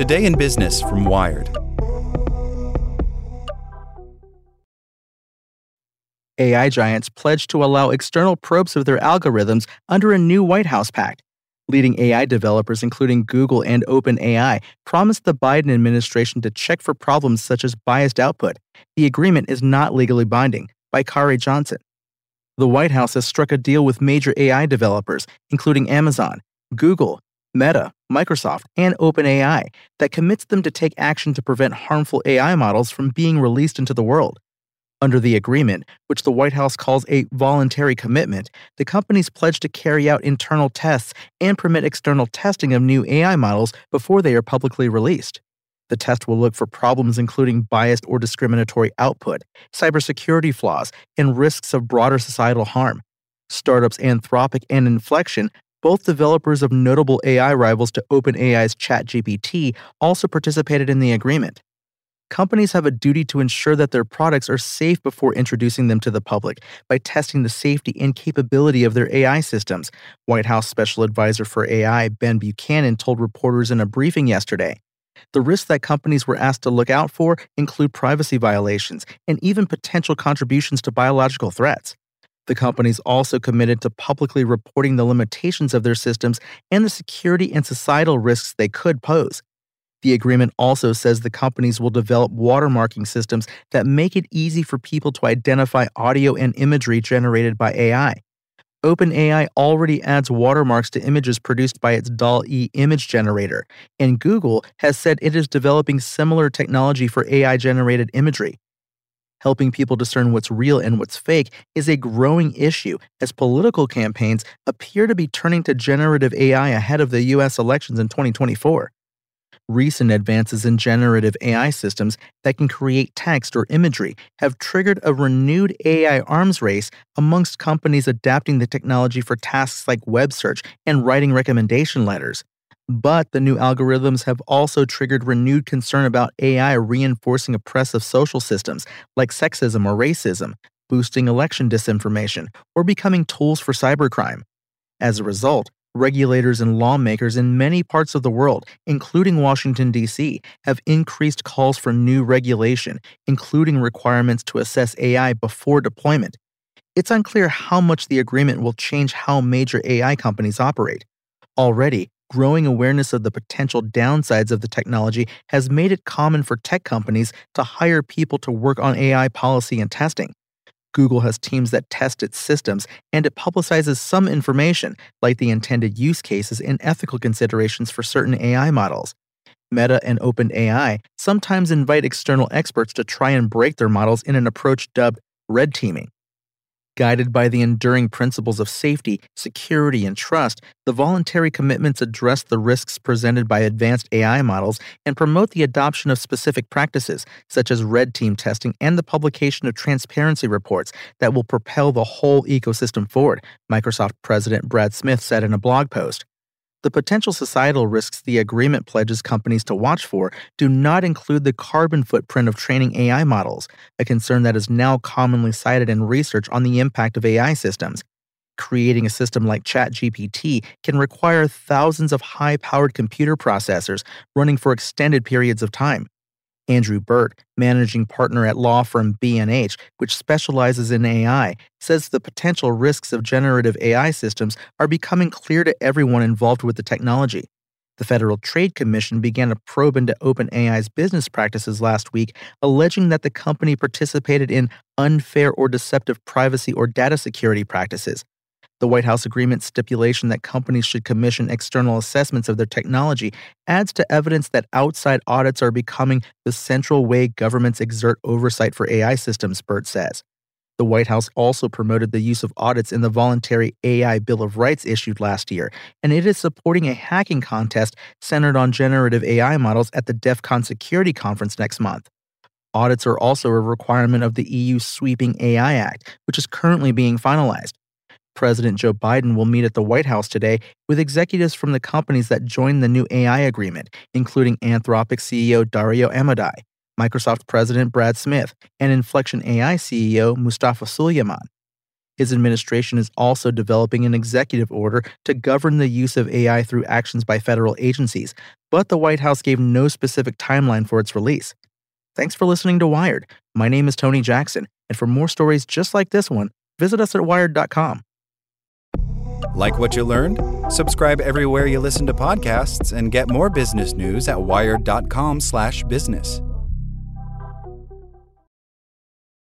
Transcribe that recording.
Today in Business from Wired. AI giants pledged to allow external probes of their algorithms under a new White House pact. Leading AI developers, including Google and OpenAI, promised the Biden administration to check for problems such as biased output. The agreement is not legally binding. By Khari Johnson. The White House has struck a deal with major AI developers, including Amazon, Google, Meta, Microsoft, and OpenAI, that commits them to take action to prevent harmful AI models from being released into the world. Under the agreement, which the White House calls a voluntary commitment, the companies pledge to carry out internal tests and permit external testing of new AI models before they are publicly released. The test will look for problems including biased or discriminatory output, cybersecurity flaws, and risks of broader societal harm. Startups Anthropic and Inflection, both developers of notable AI rivals to OpenAI's ChatGPT, also participated in the agreement companies have a duty to ensure that their products are safe before introducing them to the public by testing the safety and capability of their AI systems, White House Special Advisor for AI Ben Buchanan told reporters in a briefing yesterday. The risks that companies were asked to look out for include privacy violations and even potential contributions to biological threats. The companies also committed to publicly reporting the limitations of their systems and the security and societal risks they could pose. The agreement also says the companies will develop watermarking systems that make it easy for people to identify audio and imagery generated by AI. OpenAI already adds watermarks to images produced by its DALL-E image generator, and Google has said it is developing similar technology for AI generated imagery. Helping people discern what's real and what's fake is a growing issue as political campaigns appear to be turning to generative AI ahead of the US elections in 2024 recent advances in generative AI systems that can create text or imagery have triggered a renewed AI arms race amongst companies adapting the technology for tasks like web search and writing recommendation letters. But the new algorithms have also triggered renewed concern about AI reinforcing oppressive social systems like sexism or racism, boosting election disinformation, or becoming tools for cybercrime. As a result, regulators and lawmakers in many parts of the world, including Washington, D.C., have increased calls for new regulation, including requirements to assess AI before deployment. It's unclear how much the agreement will change how major AI companies operate. Already, growing awareness of the potential downsides of the technology has made it common for tech companies to hire people to work on AI policy and testing. Google has teams that test its systems, and it publicizes some information, like the intended use cases and ethical considerations for certain AI models. Meta and OpenAI sometimes invite external experts to try and break their models in an approach dubbed red teaming. Guided by the enduring principles of safety, security, and trust, the voluntary commitments address the risks presented by advanced AI models and promote the adoption of specific practices, such as red team testing and the publication of transparency reports that will propel the whole ecosystem forward, Microsoft President Brad Smith said in a blog post. The potential societal risks the agreement pledges companies to watch for do not include the carbon footprint of training AI models, a concern that is now commonly cited in research on the impact of AI systems. Creating a system like ChatGPT can require thousands of high powered computer processors running for extended periods of time. Andrew Burt, managing partner at law firm BNH, which specializes in AI, says the potential risks of generative AI systems are becoming clear to everyone involved with the technology. The Federal Trade Commission began a probe into OpenAI's business practices last week, alleging that the company participated in unfair or deceptive privacy or data security practices. The White House agreement stipulation that companies should commission external assessments of their technology adds to evidence that outside audits are becoming the central way governments exert oversight for AI systems, Burt says. The White House also promoted the use of audits in the voluntary AI Bill of Rights issued last year, and it is supporting a hacking contest centered on generative AI models at the DEF CON Security Conference next month. Audits are also a requirement of the EU Sweeping AI Act, which is currently being finalized. President Joe Biden will meet at the White House today with executives from the companies that joined the new AI agreement, including Anthropic CEO Dario Amodei, Microsoft President Brad Smith, and Inflection AI CEO Mustafa Suleyman. His administration is also developing an executive order to govern the use of AI through actions by federal agencies, but the White House gave no specific timeline for its release. Thanks for listening to Wired. My name is Tony Jackson, and for more stories just like this one, visit us at wired.com. Like what you learned? Subscribe everywhere you listen to podcasts and get more business news at wired.com/business.